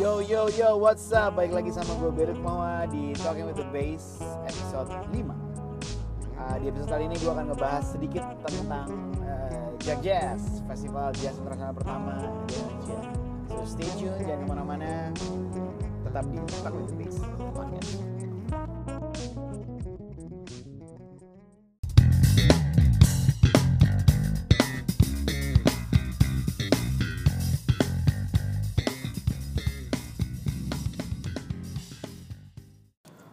Yo yo yo, what's up? Baik lagi sama gue Berit Mawa di Talking with the Bass episode 5 uh, Di episode kali ini gue akan ngebahas sedikit tentang uh, Jack Jazz Festival Jazz Internasional pertama. Di Indonesia So stay tune, jangan ke mana-mana. Tetap di Talking with the Bass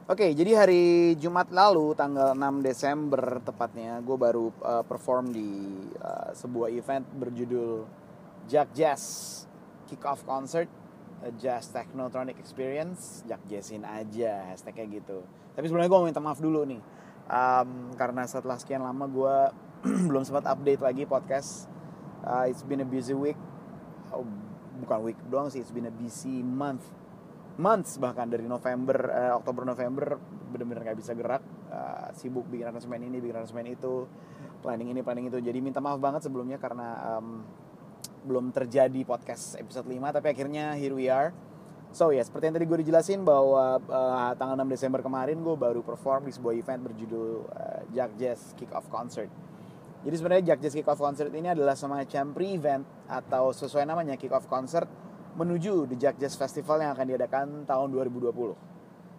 Oke, jadi hari Jumat lalu tanggal 6 Desember tepatnya gue baru uh, perform di uh, sebuah event berjudul Jack Jazz Kick-Off Concert a Jazz Technotronic Experience. Jack Jazzin aja hashtagnya gitu. Tapi sebelumnya gue mau minta maaf dulu nih um, Karena setelah sekian lama gue belum sempat update lagi podcast. Uh, It's been a busy week. Oh, Bukan week doang sih, it's been a busy month months bahkan dari November uh, Oktober November benar-benar nggak bisa gerak. Uh, sibuk bikin aransemen ini bikin aransemen itu planning ini planning itu. Jadi minta maaf banget sebelumnya karena um, belum terjadi podcast episode 5 tapi akhirnya here we are. So ya yeah, seperti yang tadi gue dijelasin bahwa uh, tanggal 6 Desember kemarin gue baru perform di sebuah event berjudul uh, Jack Jazz Kick Off Concert. Jadi sebenarnya Jack Jazz Kick Off Concert ini adalah semacam pre-event atau sesuai namanya Kick Off Concert menuju The Jack Jazz Festival yang akan diadakan tahun 2020.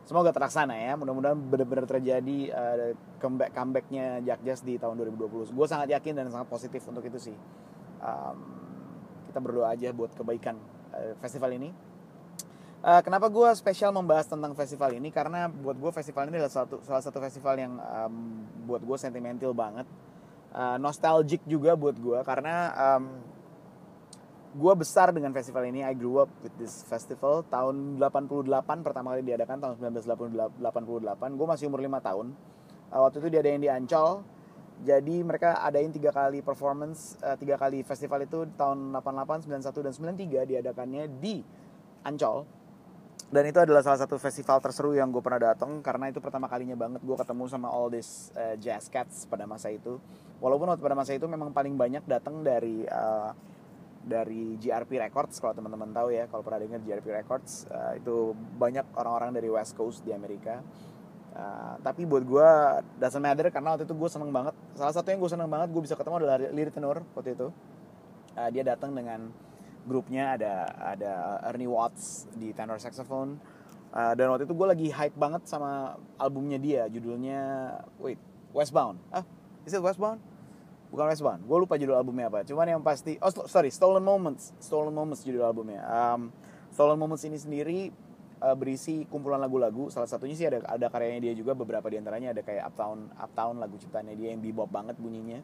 Semoga terlaksana ya, mudah-mudahan benar-benar terjadi uh, comeback comebacknya Jack Jazz di tahun 2020. Gue sangat yakin dan sangat positif untuk itu sih. Um, kita berdoa aja buat kebaikan uh, festival ini. Uh, kenapa gue spesial membahas tentang festival ini? Karena buat gue festival ini adalah satu, salah satu festival yang um, buat gue sentimental banget, uh, nostalgic juga buat gue karena um, gue besar dengan festival ini. I grew up with this festival. Tahun 88 pertama kali diadakan tahun 1988 gue masih umur 5 tahun. Uh, waktu itu diadain di Ancol. Jadi mereka adain tiga kali performance uh, tiga kali festival itu tahun 88 91 dan 93 diadakannya di Ancol. Dan itu adalah salah satu festival terseru yang gue pernah datang karena itu pertama kalinya banget gue ketemu sama all this uh, jazz cats pada masa itu. Walaupun waktu pada masa itu memang paling banyak datang dari uh, dari GRP Records kalau teman-teman tahu ya kalau pernah dengar GRP Records uh, itu banyak orang-orang dari West Coast di Amerika. Uh, tapi buat gue doesn't matter karena waktu itu gue seneng banget. Salah satu yang gue seneng banget gue bisa ketemu adalah Lirik Tenor waktu itu. Uh, dia datang dengan grupnya ada ada Ernie Watts di tenor saxophone. Uh, dan waktu itu gue lagi hype banget sama albumnya dia judulnya wait Westbound. Ah is it Westbound bukan Westbound gue lupa judul albumnya apa. Cuman yang pasti oh sorry Stolen Moments. Stolen Moments judul albumnya. Um, Stolen Moments ini sendiri uh, berisi kumpulan lagu-lagu. Salah satunya sih ada ada karyanya dia juga. Beberapa di antaranya ada kayak Uptown Uptown lagu ciptaannya dia yang bebop banget bunyinya.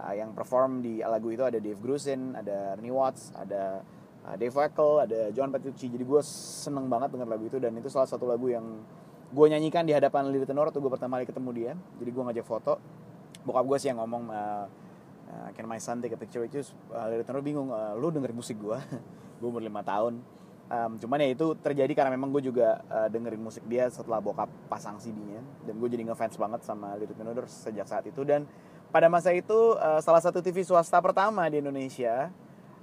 Uh, yang perform di lagu itu ada Dave Grusin ada Ernie Watts ada uh, Dave Weckl ada John Petrucci. Jadi gue seneng banget denger lagu itu. Dan itu salah satu lagu yang gue nyanyikan di hadapan Lili Tenor waktu gue pertama kali ketemu dia. Jadi gue ngajak foto bokap gue sih yang ngomong uh, uh, can my son take a picture with you? Uh, Lili Tenor bingung uh, lu denger musik gue gue umur 5 tahun. Um, cuman ya itu terjadi karena memang gue juga uh, dengerin musik dia setelah bokap pasang CD-nya dan gue jadi ngefans banget sama Lili Tenor sejak saat itu. Dan pada masa itu salah satu TV swasta pertama di Indonesia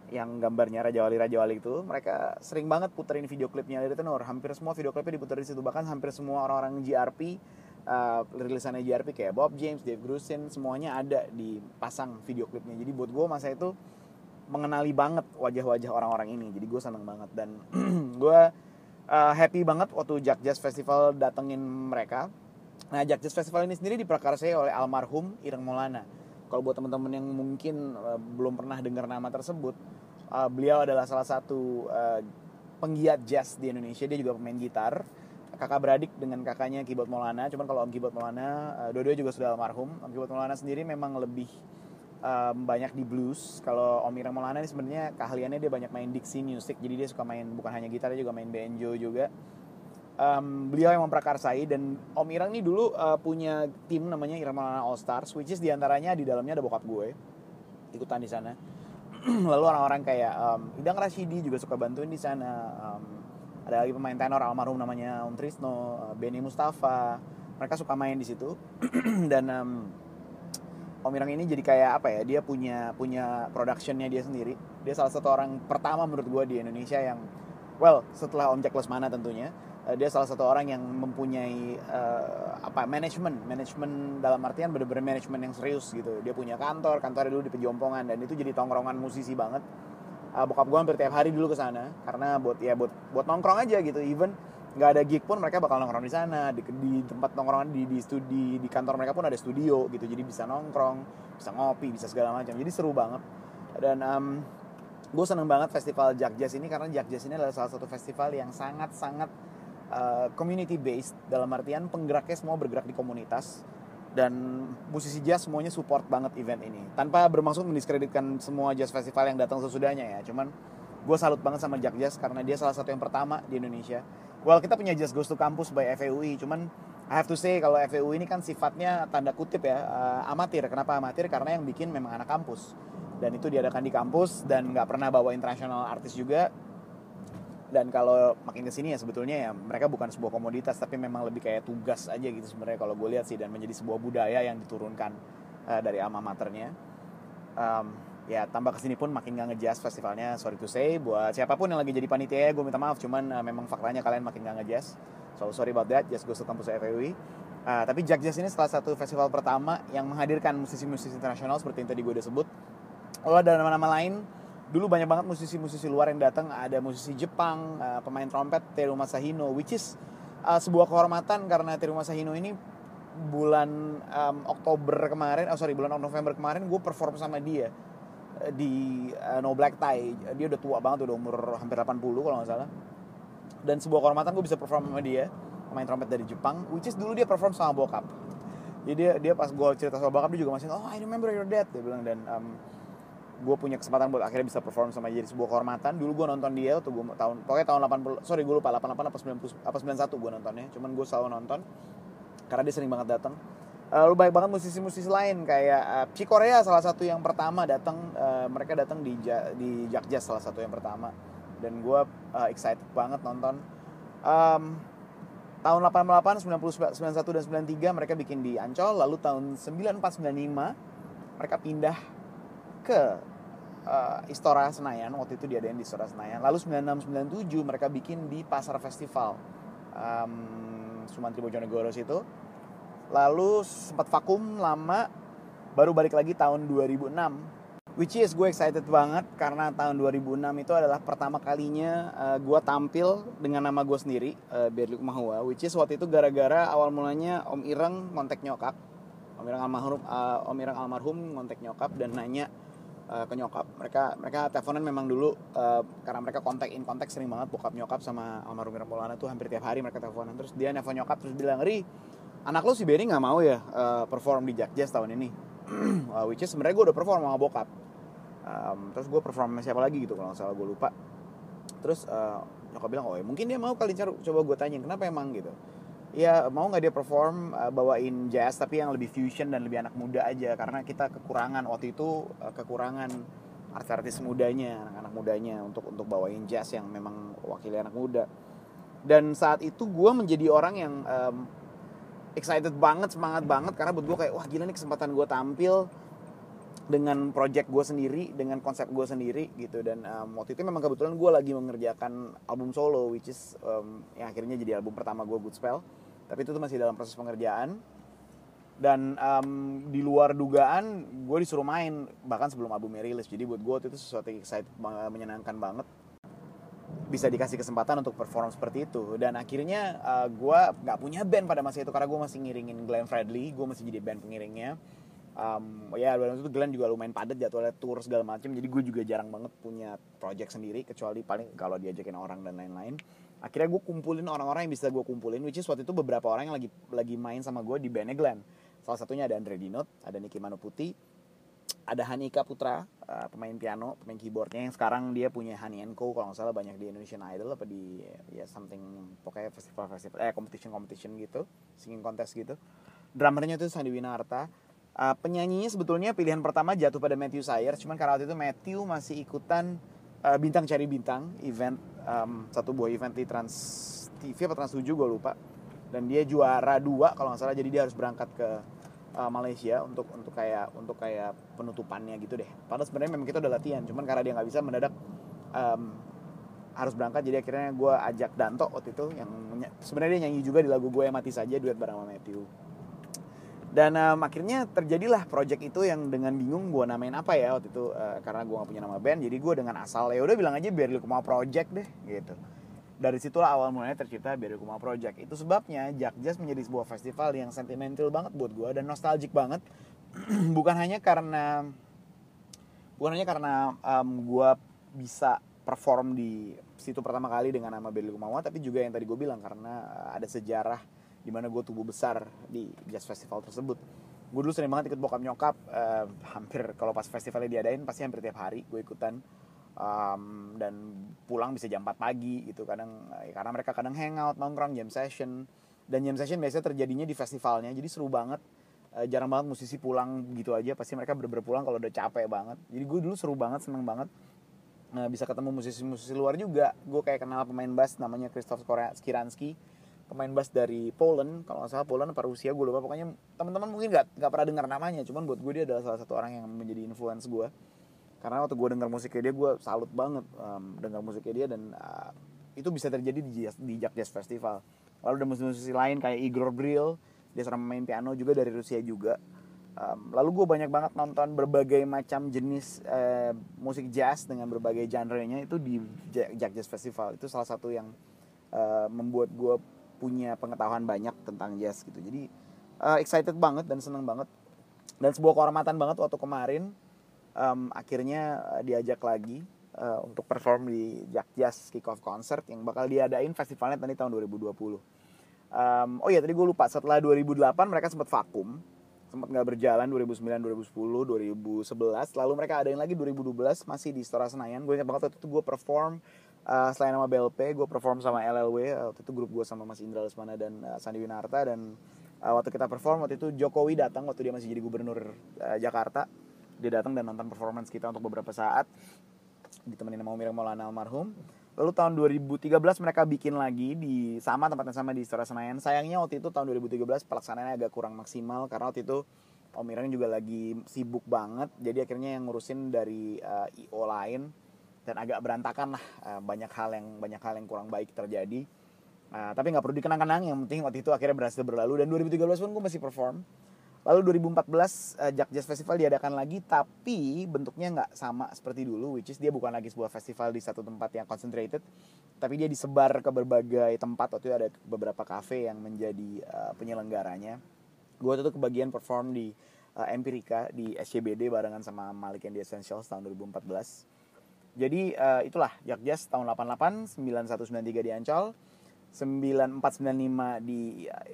yang gambarnya Raja Wali Raja Wali itu mereka sering banget puterin video klipnya Lili Tenor hampir semua video klipnya diputar di situ. Bahkan hampir semua orang-orang GRP uh, rilisannya JRP kayak Bob James, Dave Grusin semuanya ada di pasang video klipnya. Jadi buat gue masa itu mengenali banget wajah-wajah orang-orang ini. Jadi gue seneng banget dan gue uh, happy banget waktu Jack Jazz Festival datengin mereka. Nah Jack Jazz Festival ini sendiri diprakarsai oleh almarhum Ireng Maulana. Kalau buat teman-teman yang mungkin uh, belum pernah dengar nama tersebut, uh, beliau adalah salah satu uh, penggiat jazz di Indonesia. Dia juga pemain gitar kakak beradik dengan kakaknya Keyboard Maulana. Cuman kalau Om Keyboard Maulana, uh, dua-dua juga sudah almarhum. Om Keyboard Maulana sendiri memang lebih um, banyak di blues. Kalau Om Irang Maulana ini sebenarnya keahliannya dia banyak main Dixie music. Jadi dia suka main bukan hanya gitar, dia juga main banjo juga. Um, beliau yang memprakarsai dan Om Irang ini dulu uh, punya tim namanya Irang Maulana All Stars, which is di antaranya di dalamnya ada bokap gue ikutan di sana. Lalu orang-orang kayak um, Idang Rashidi juga suka bantuin di sana. Um, ada lagi pemain tenor almarhum namanya Om Trisno, Benny Mustafa. Mereka suka main di situ dan um, Om Irang ini jadi kayak apa ya? Dia punya punya productionnya dia sendiri. Dia salah satu orang pertama menurut gue di Indonesia yang well setelah Om Jack Lesmana tentunya uh, dia salah satu orang yang mempunyai uh, apa manajemen manajemen dalam artian bener-bener manajemen yang serius gitu dia punya kantor kantornya dulu di Pejompongan dan itu jadi tongkrongan musisi banget uh, bokap gue hampir tiap hari dulu ke sana karena buat ya buat buat nongkrong aja gitu. Even nggak ada gig pun mereka bakal nongkrong di sana di, di tempat nongkrongan di di studi di kantor mereka pun ada studio gitu. Jadi bisa nongkrong bisa ngopi bisa segala macam. Jadi seru banget. Dan um, gue seneng banget festival Jack Jazz ini karena Jack Jazz ini adalah salah satu festival yang sangat sangat uh, community based dalam artian penggeraknya semua bergerak di komunitas dan musisi jazz semuanya support banget event ini. Tanpa bermaksud mendiskreditkan semua jazz festival yang datang sesudahnya ya cuman gue salut banget sama Jack Jazz karena dia salah satu yang pertama di Indonesia. Well kita punya Jazz Goes to Campus by FEUI cuman I have to say kalau FEUI ini kan sifatnya tanda kutip ya uh, amatir. Kenapa amatir? Karena yang bikin memang anak kampus. Dan itu diadakan di kampus dan nggak pernah bawa internasional artis juga dan kalau makin ke sini ya sebetulnya ya mereka bukan sebuah komoditas tapi memang lebih kayak tugas aja gitu sebenarnya kalau gue lihat sih dan menjadi sebuah budaya yang diturunkan uh, dari alma maternya. Um, ya tambah ke sini pun makin gak ngejazz festivalnya sorry to say buat siapa pun yang lagi jadi panitia gue minta maaf cuman uh, memang faktanya kalian makin gak ngejazz so sorry about that just goes to kampus uh, tapi Jack Jazz ini salah satu festival pertama yang menghadirkan musisi-musisi internasional seperti yang tadi gue udah sebut. Kalau ada nama-nama lain dulu banyak banget musisi-musisi luar yang datang. Ada musisi Jepang uh, pemain trompet Teru Masahino which is uh, sebuah kehormatan karena Teru Masahino ini bulan um, Oktober kemarin, oh sorry bulan November kemarin gue perform sama dia di uh, No Black Tie. Dia udah tua banget udah umur hampir 80 kalau nggak salah. Dan sebuah kehormatan gue bisa perform sama dia main trompet dari Jepang which is dulu dia perform sama bokap. Jadi dia dia pas gue cerita sama bokap dia juga masih oh I remember your dad dia bilang. Dan um, gue punya kesempatan buat akhirnya bisa perform sama jadi sebuah kehormatan. Dulu gue nonton dia waktu gue tahun pokoknya tahun 80 sorry gue lupa 88 apa 90 apa 91 gue nontonnya. Cuman gue selalu nonton karena dia sering banget datang lalu banyak banget musisi-musisi lain kayak uh, Chi Korea salah satu yang pertama datang uh, mereka datang di ja, di Jack Jazz salah satu yang pertama. Dan gue uh, excited banget nonton. Um, tahun 88 90 91 dan 93 mereka bikin di Ancol. Lalu tahun 94 95 mereka pindah ke uh, Istora Senayan waktu itu diadain di Istora Senayan. Lalu 96 97 mereka bikin di Pasar Festival um, Sumantri Bojonegoro situ. Lalu sempat vakum lama baru balik lagi tahun 2006 which is gue excited banget karena tahun 2006 itu adalah pertama kalinya uh, gue tampil dengan nama gue sendiri uh, Berlik Mahua. Which is waktu itu gara-gara awal mulanya Om Ireng kontak nyokap. Om Ireng almarhum uh, Om Ireng almarhum kontak nyokap dan nanya uh, ke nyokap. Mereka mereka teleponan memang dulu uh, karena mereka kontak in kontak sering banget bokap nyokap sama almarhum Ireng Maulana tuh hampir tiap hari mereka teleponan. Terus dia nelfon nyokap terus bilang Ri anak lo si Benny nggak mau ya uh, perform di Jack Jazz tahun ini. Uh, which is sebenarnya gue udah perform sama bokap. Um, terus gue perform sama siapa lagi gitu kalau nggak salah gue lupa. Terus uh, nyokap bilang oh ya mungkin dia mau kali coba gue tanya kenapa emang? Gitu ya mau nggak dia perform uh, bawain jazz tapi yang lebih fusion dan lebih anak muda aja. Karena kita kekurangan waktu itu uh, kekurangan artis-artis mudanya anak-anak mudanya untuk untuk bawain jazz yang memang wakili anak muda. Dan saat itu gue menjadi orang yang um, excited banget semangat banget karena buat gue kayak wah gila nih kesempatan gue tampil dengan project gue sendiri dengan konsep gue sendiri gitu. Dan um, waktu itu memang kebetulan gue lagi mengerjakan album solo which is um, yang akhirnya jadi album pertama gue Good Spell tapi itu tuh masih dalam proses pengerjaan. Dan um, di luar dugaan gue disuruh main bahkan sebelum albumnya rilis. Jadi buat gue itu sesuatu yang excited menyenangkan banget. Bisa dikasih kesempatan untuk perform seperti itu. Dan akhirnya uh, gue nggak punya band pada masa itu karena gue masih ngiringin Glenn Fredly. Gue masih jadi band pengiringnya. Um, ya waktu itu Glenn juga lumayan padat jadwalnya tour segala macam jadi gue juga jarang banget punya project sendiri kecuali paling kalau diajakin orang dan lain-lain akhirnya gue kumpulin orang-orang yang bisa gue kumpulin which is waktu itu beberapa orang yang lagi lagi main sama gue di bandnya Glenn. Salah satunya ada Andre Dinot ada Niki Manuputi ada Hanika Putra uh, pemain piano pemain keyboardnya yang sekarang dia punya Hani Co kalau nggak salah banyak di Indonesian Idol apa di ya something pokoknya festival festival eh competition competition gitu singing contest gitu. Drummernya itu Sandi Winarta. Uh, penyanyinya sebetulnya pilihan pertama jatuh pada Matthew Sayer cuman karena waktu itu Matthew masih ikutan uh, bintang cari bintang event um, satu buah event di Trans TV atau Trans 7 gue lupa. Dan dia juara dua kalau nggak salah. Jadi dia harus berangkat ke uh, Malaysia untuk untuk kayak untuk kayak penutupannya gitu deh. Padahal sebenarnya memang kita udah latihan, cuman karena dia nggak bisa mendadak um, harus berangkat. Jadi akhirnya gue ajak Danto waktu itu yang sebenarnya dia nyanyi juga di lagu gue yang mati saja duet bareng sama Matthew dan um, akhirnya terjadilah project itu yang dengan bingung gue namain apa ya waktu itu uh, karena gue gak punya nama band jadi gue dengan asal ya udah bilang aja biar lu mau project deh gitu. Dari situlah awal mulanya tercipta biar mau project. Itu sebabnya Jack Jazz menjadi sebuah festival yang sentimental banget buat gue dan nostalgic banget. Bukan hanya karena bukan hanya karena um, gue bisa perform di situ pertama kali dengan nama Berli Kumawa tapi juga yang tadi gue bilang karena eh, ada sejarah di mana gue tumbuh besar di jazz festival tersebut. Gue dulu sering banget ikut bokap nyokap uh, hampir kalau pas festivalnya diadain pasti hampir tiap hari gue ikutan. Um, dan pulang bisa jam 4 pagi gitu kadang ya karena mereka kadang hangout nongkrong jam session. Dan jam session biasanya terjadinya di festivalnya jadi seru banget. Uh, jarang banget musisi pulang gitu aja pasti mereka bener-bener pulang kalau udah capek banget. Jadi gue dulu seru banget seneng banget nah, bisa ketemu musisi-musisi luar juga. Gue kayak kenal pemain bass namanya Krzysztof Skiranski pemain bass dari Poland kalau nggak salah Poland apa Rusia gue lupa. Pokoknya teman-teman mungkin nggak nggak pernah dengar namanya cuman buat gue dia adalah salah satu orang yang menjadi influence gue karena waktu gue dengar musiknya dia gue salut banget um, dengar musiknya dia dan uh, itu bisa terjadi di jazz, di Jack Jazz Festival. Lalu ada musisi-musisi lain kayak Igor Bril dia seorang pemain piano juga dari Rusia juga. Um, lalu gue banyak banget nonton berbagai macam jenis uh, musik jazz dengan berbagai genre-nya itu di Jack Jazz Festival. Itu salah satu yang uh, membuat gue punya pengetahuan banyak tentang jazz gitu. Jadi uh, excited banget dan seneng banget. Dan sebuah kehormatan banget waktu kemarin um, akhirnya uh, diajak lagi uh, untuk perform di Jack Jazz Kickoff Concert yang bakal diadain festivalnya tadi tahun 2020. Um, oh iya tadi gue lupa setelah 2008 mereka sempat vakum sempat nggak berjalan 2009 2010 2011 lalu mereka adain lagi 2012 masih di Stora Senayan gue ingat banget waktu itu gue perform uh, selain nama BLP gue perform sama LLW waktu itu grup gue sama Mas Indra Lesmana dan uh, Sandi Winarta dan uh, waktu kita perform waktu itu Jokowi datang waktu dia masih jadi gubernur uh, Jakarta dia datang dan nonton performance kita untuk beberapa saat ditemenin sama Umir Maulana almarhum Lalu tahun 2013 mereka bikin lagi di sama tempatnya sama di Istora Senayan. Sayangnya waktu itu tahun 2013 pelaksanaannya agak kurang maksimal karena waktu itu Om juga lagi sibuk banget. Jadi akhirnya yang ngurusin dari uh, eh, IO lain dan agak berantakan lah uh, banyak hal yang banyak hal yang kurang baik terjadi. Uh, tapi nggak perlu dikenang-kenang. Yang penting waktu itu akhirnya berhasil berlalu dan 2013 pun gue masih perform. Lalu 2014 uh, Jack Jazz Festival diadakan lagi tapi bentuknya nggak sama seperti dulu which is dia bukan lagi sebuah festival di satu tempat yang concentrated tapi dia disebar ke berbagai tempat waktu itu ada beberapa cafe yang menjadi uh, penyelenggaranya. Gue tuh kebagian perform di uh, Empirica di SCBD barengan sama Malik and the Essentials tahun 2014. Jadi uh, itulah Jack Jazz tahun 88, 9193 di Ancol, 9495 di uh,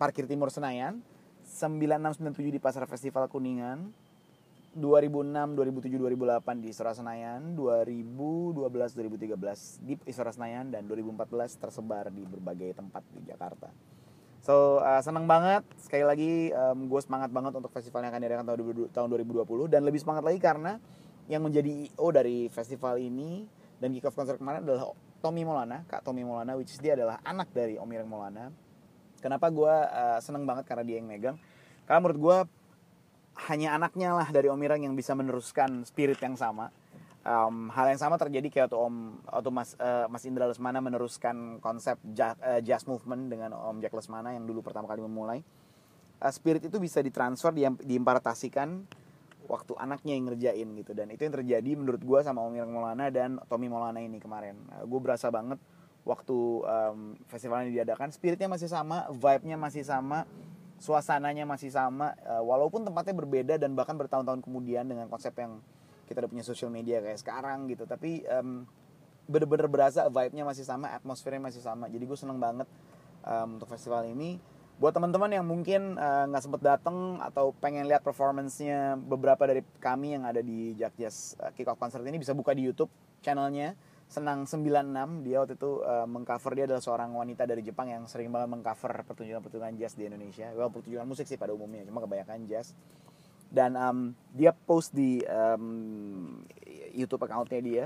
Parkir Timur Senayan, 9697 di Pasar Festival Kuningan 2006, 2007, 2008 di Istora Senayan 2012, 2013 di Istora Senayan dan 2014 tersebar di berbagai tempat di Jakarta. So uh, senang banget sekali lagi um, gue semangat banget untuk festival yang akan diadakan tahun 2020 dan lebih semangat lagi karena yang menjadi IO dari festival ini dan kick off konser kemarin adalah Tommy Molana, Kak Tommy Molana which is dia adalah anak dari Om Ireng Molana Kenapa gue uh, seneng banget karena dia yang megang? Karena menurut gue hanya anaknya lah dari Om Irang yang bisa meneruskan spirit yang sama. Um, hal yang sama terjadi kayak waktu Om waktu Mas uh, Mas Indra Lesmana meneruskan konsep jazz, uh, jazz movement dengan Om Jack Lesmana yang dulu pertama kali memulai. Uh, spirit itu bisa ditransfer, di, diimpartasikan waktu anaknya yang ngerjain gitu. Dan itu yang terjadi menurut gue sama Om Irang Maulana dan Tommy Maulana ini kemarin. Uh, gue berasa banget waktu um, festival ini diadakan spiritnya masih sama vibe-nya masih sama suasananya masih sama uh, walaupun tempatnya berbeda dan bahkan bertahun-tahun kemudian dengan konsep yang kita udah punya social media kayak sekarang gitu. Tapi um, bener-bener berasa vibe-nya masih sama atmosfernya masih sama. Jadi gue seneng banget um, untuk festival ini buat teman-teman yang mungkin nggak uh, sempet datang atau pengen lihat performance-nya beberapa dari kami yang ada di Jack Jazz uh, Kick Off Concert ini bisa buka di YouTube channelnya Senang 96 dia waktu itu uh, mengcover dia adalah seorang wanita dari Jepang yang sering banget mengcover pertunjukan-pertunjukan jazz di Indonesia. Well, pertunjukan musik sih pada umumnya, cuma kebanyakan jazz. Dan um, dia post di um, YouTube accountnya dia,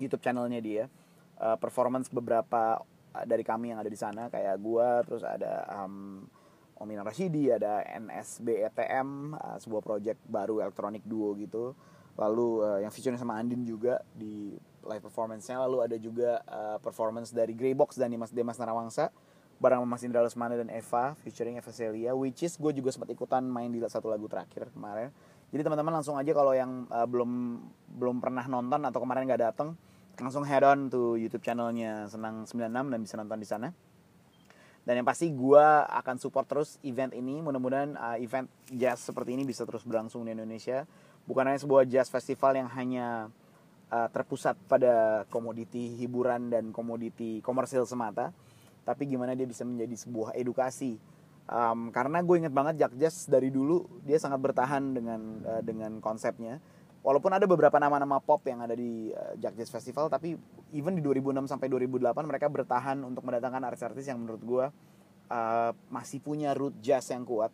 YouTube channelnya dia, uh, performance beberapa dari kami yang ada di sana kayak gua, terus ada um, Omina Rashidi, ada NSB ETM, uh, sebuah project baru elektronik duo gitu. Lalu uh, yang featuring sama Andin juga di live performance-nya lalu ada juga uh, performance dari Grey Box dan Dimas Demas Narawangsa bareng Mas Indra Lesmana dan Eva featuring Eva Celia which is gue juga sempat ikutan main di satu lagu terakhir kemarin jadi teman-teman langsung aja kalau yang uh, belum belum pernah nonton atau kemarin nggak dateng langsung head on to YouTube channelnya. Senang 96 dan bisa nonton di sana. Dan yang pasti gue akan support terus event ini. Mudah-mudahan uh, event jazz seperti ini bisa terus berlangsung di Indonesia. Bukan hanya sebuah jazz festival yang hanya uh, terpusat pada komoditi hiburan dan komoditi komersil semata tapi gimana dia bisa menjadi sebuah edukasi. Um, karena gue inget banget Jack Jazz dari dulu dia sangat bertahan dengan uh, dengan konsepnya walaupun ada beberapa nama-nama pop yang ada di uh, Jack Jazz Festival tapi even di 2006 sampai 2008 mereka bertahan untuk mendatangkan artis-artis yang menurut gue uh, masih punya root jazz yang kuat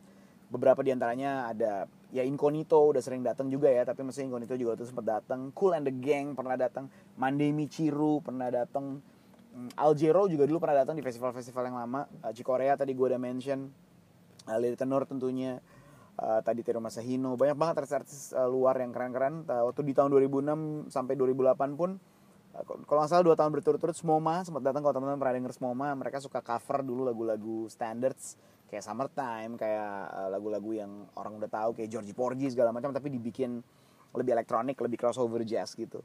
beberapa di antaranya ada ya Incognito udah sering datang juga ya tapi masih Incognito juga tuh sempat datang Cool and the Gang pernah datang Monday Michiru pernah datang Hmm, Aljero juga dulu pernah datang di festival-festival yang lama. Uh, Cikorea tadi gue udah mention. Uh, Lili Tenor tentunya. Uh, tadi Teru Masahino. Banyak banget artis-artis uh, luar yang keren-keren. Uh, waktu di tahun 2006 sampai 2008 pun kalau nggak salah dua tahun berturut-turut Smoma sempat datang kalau teman-teman pernah denger Smoma mereka suka cover dulu lagu-lagu standards kayak Summertime kayak lagu-lagu yang orang udah tahu kayak Georgie Porgy segala macam tapi dibikin lebih elektronik lebih crossover jazz gitu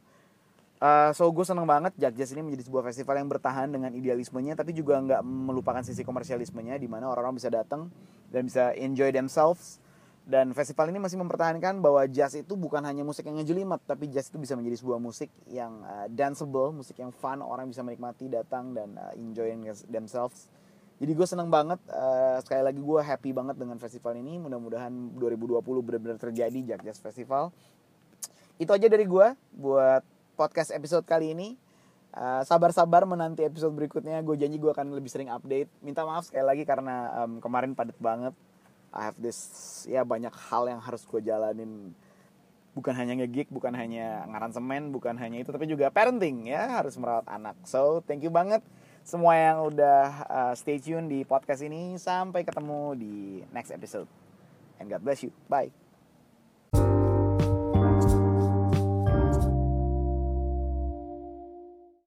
Uh, so gue seneng banget Jack Jazz ini menjadi sebuah festival yang bertahan dengan idealismenya tapi juga nggak melupakan sisi komersialismenya di mana orang-orang bisa datang dan bisa enjoy themselves dan festival ini masih mempertahankan bahwa jazz itu bukan hanya musik yang ngejelimet tapi jazz itu bisa menjadi sebuah musik yang uh, danceable musik yang fun orang bisa menikmati datang dan uh, enjoy themselves jadi gue seneng banget uh, sekali lagi gue happy banget dengan festival ini mudah-mudahan 2020 benar-benar terjadi Jack Jazz Festival itu aja dari gue buat podcast episode kali ini. Uh, sabar-sabar menanti episode berikutnya. Gue janji gue akan lebih sering update. Minta maaf sekali lagi karena um, kemarin padat banget. I have this ya banyak hal yang harus gue jalanin. Bukan hanya ngegig, bukan hanya ngaransemen, bukan hanya itu, tapi juga parenting ya harus merawat anak. So thank you banget semua yang udah uh, stay tune di podcast ini. Sampai ketemu di next episode. And God bless you. Bye.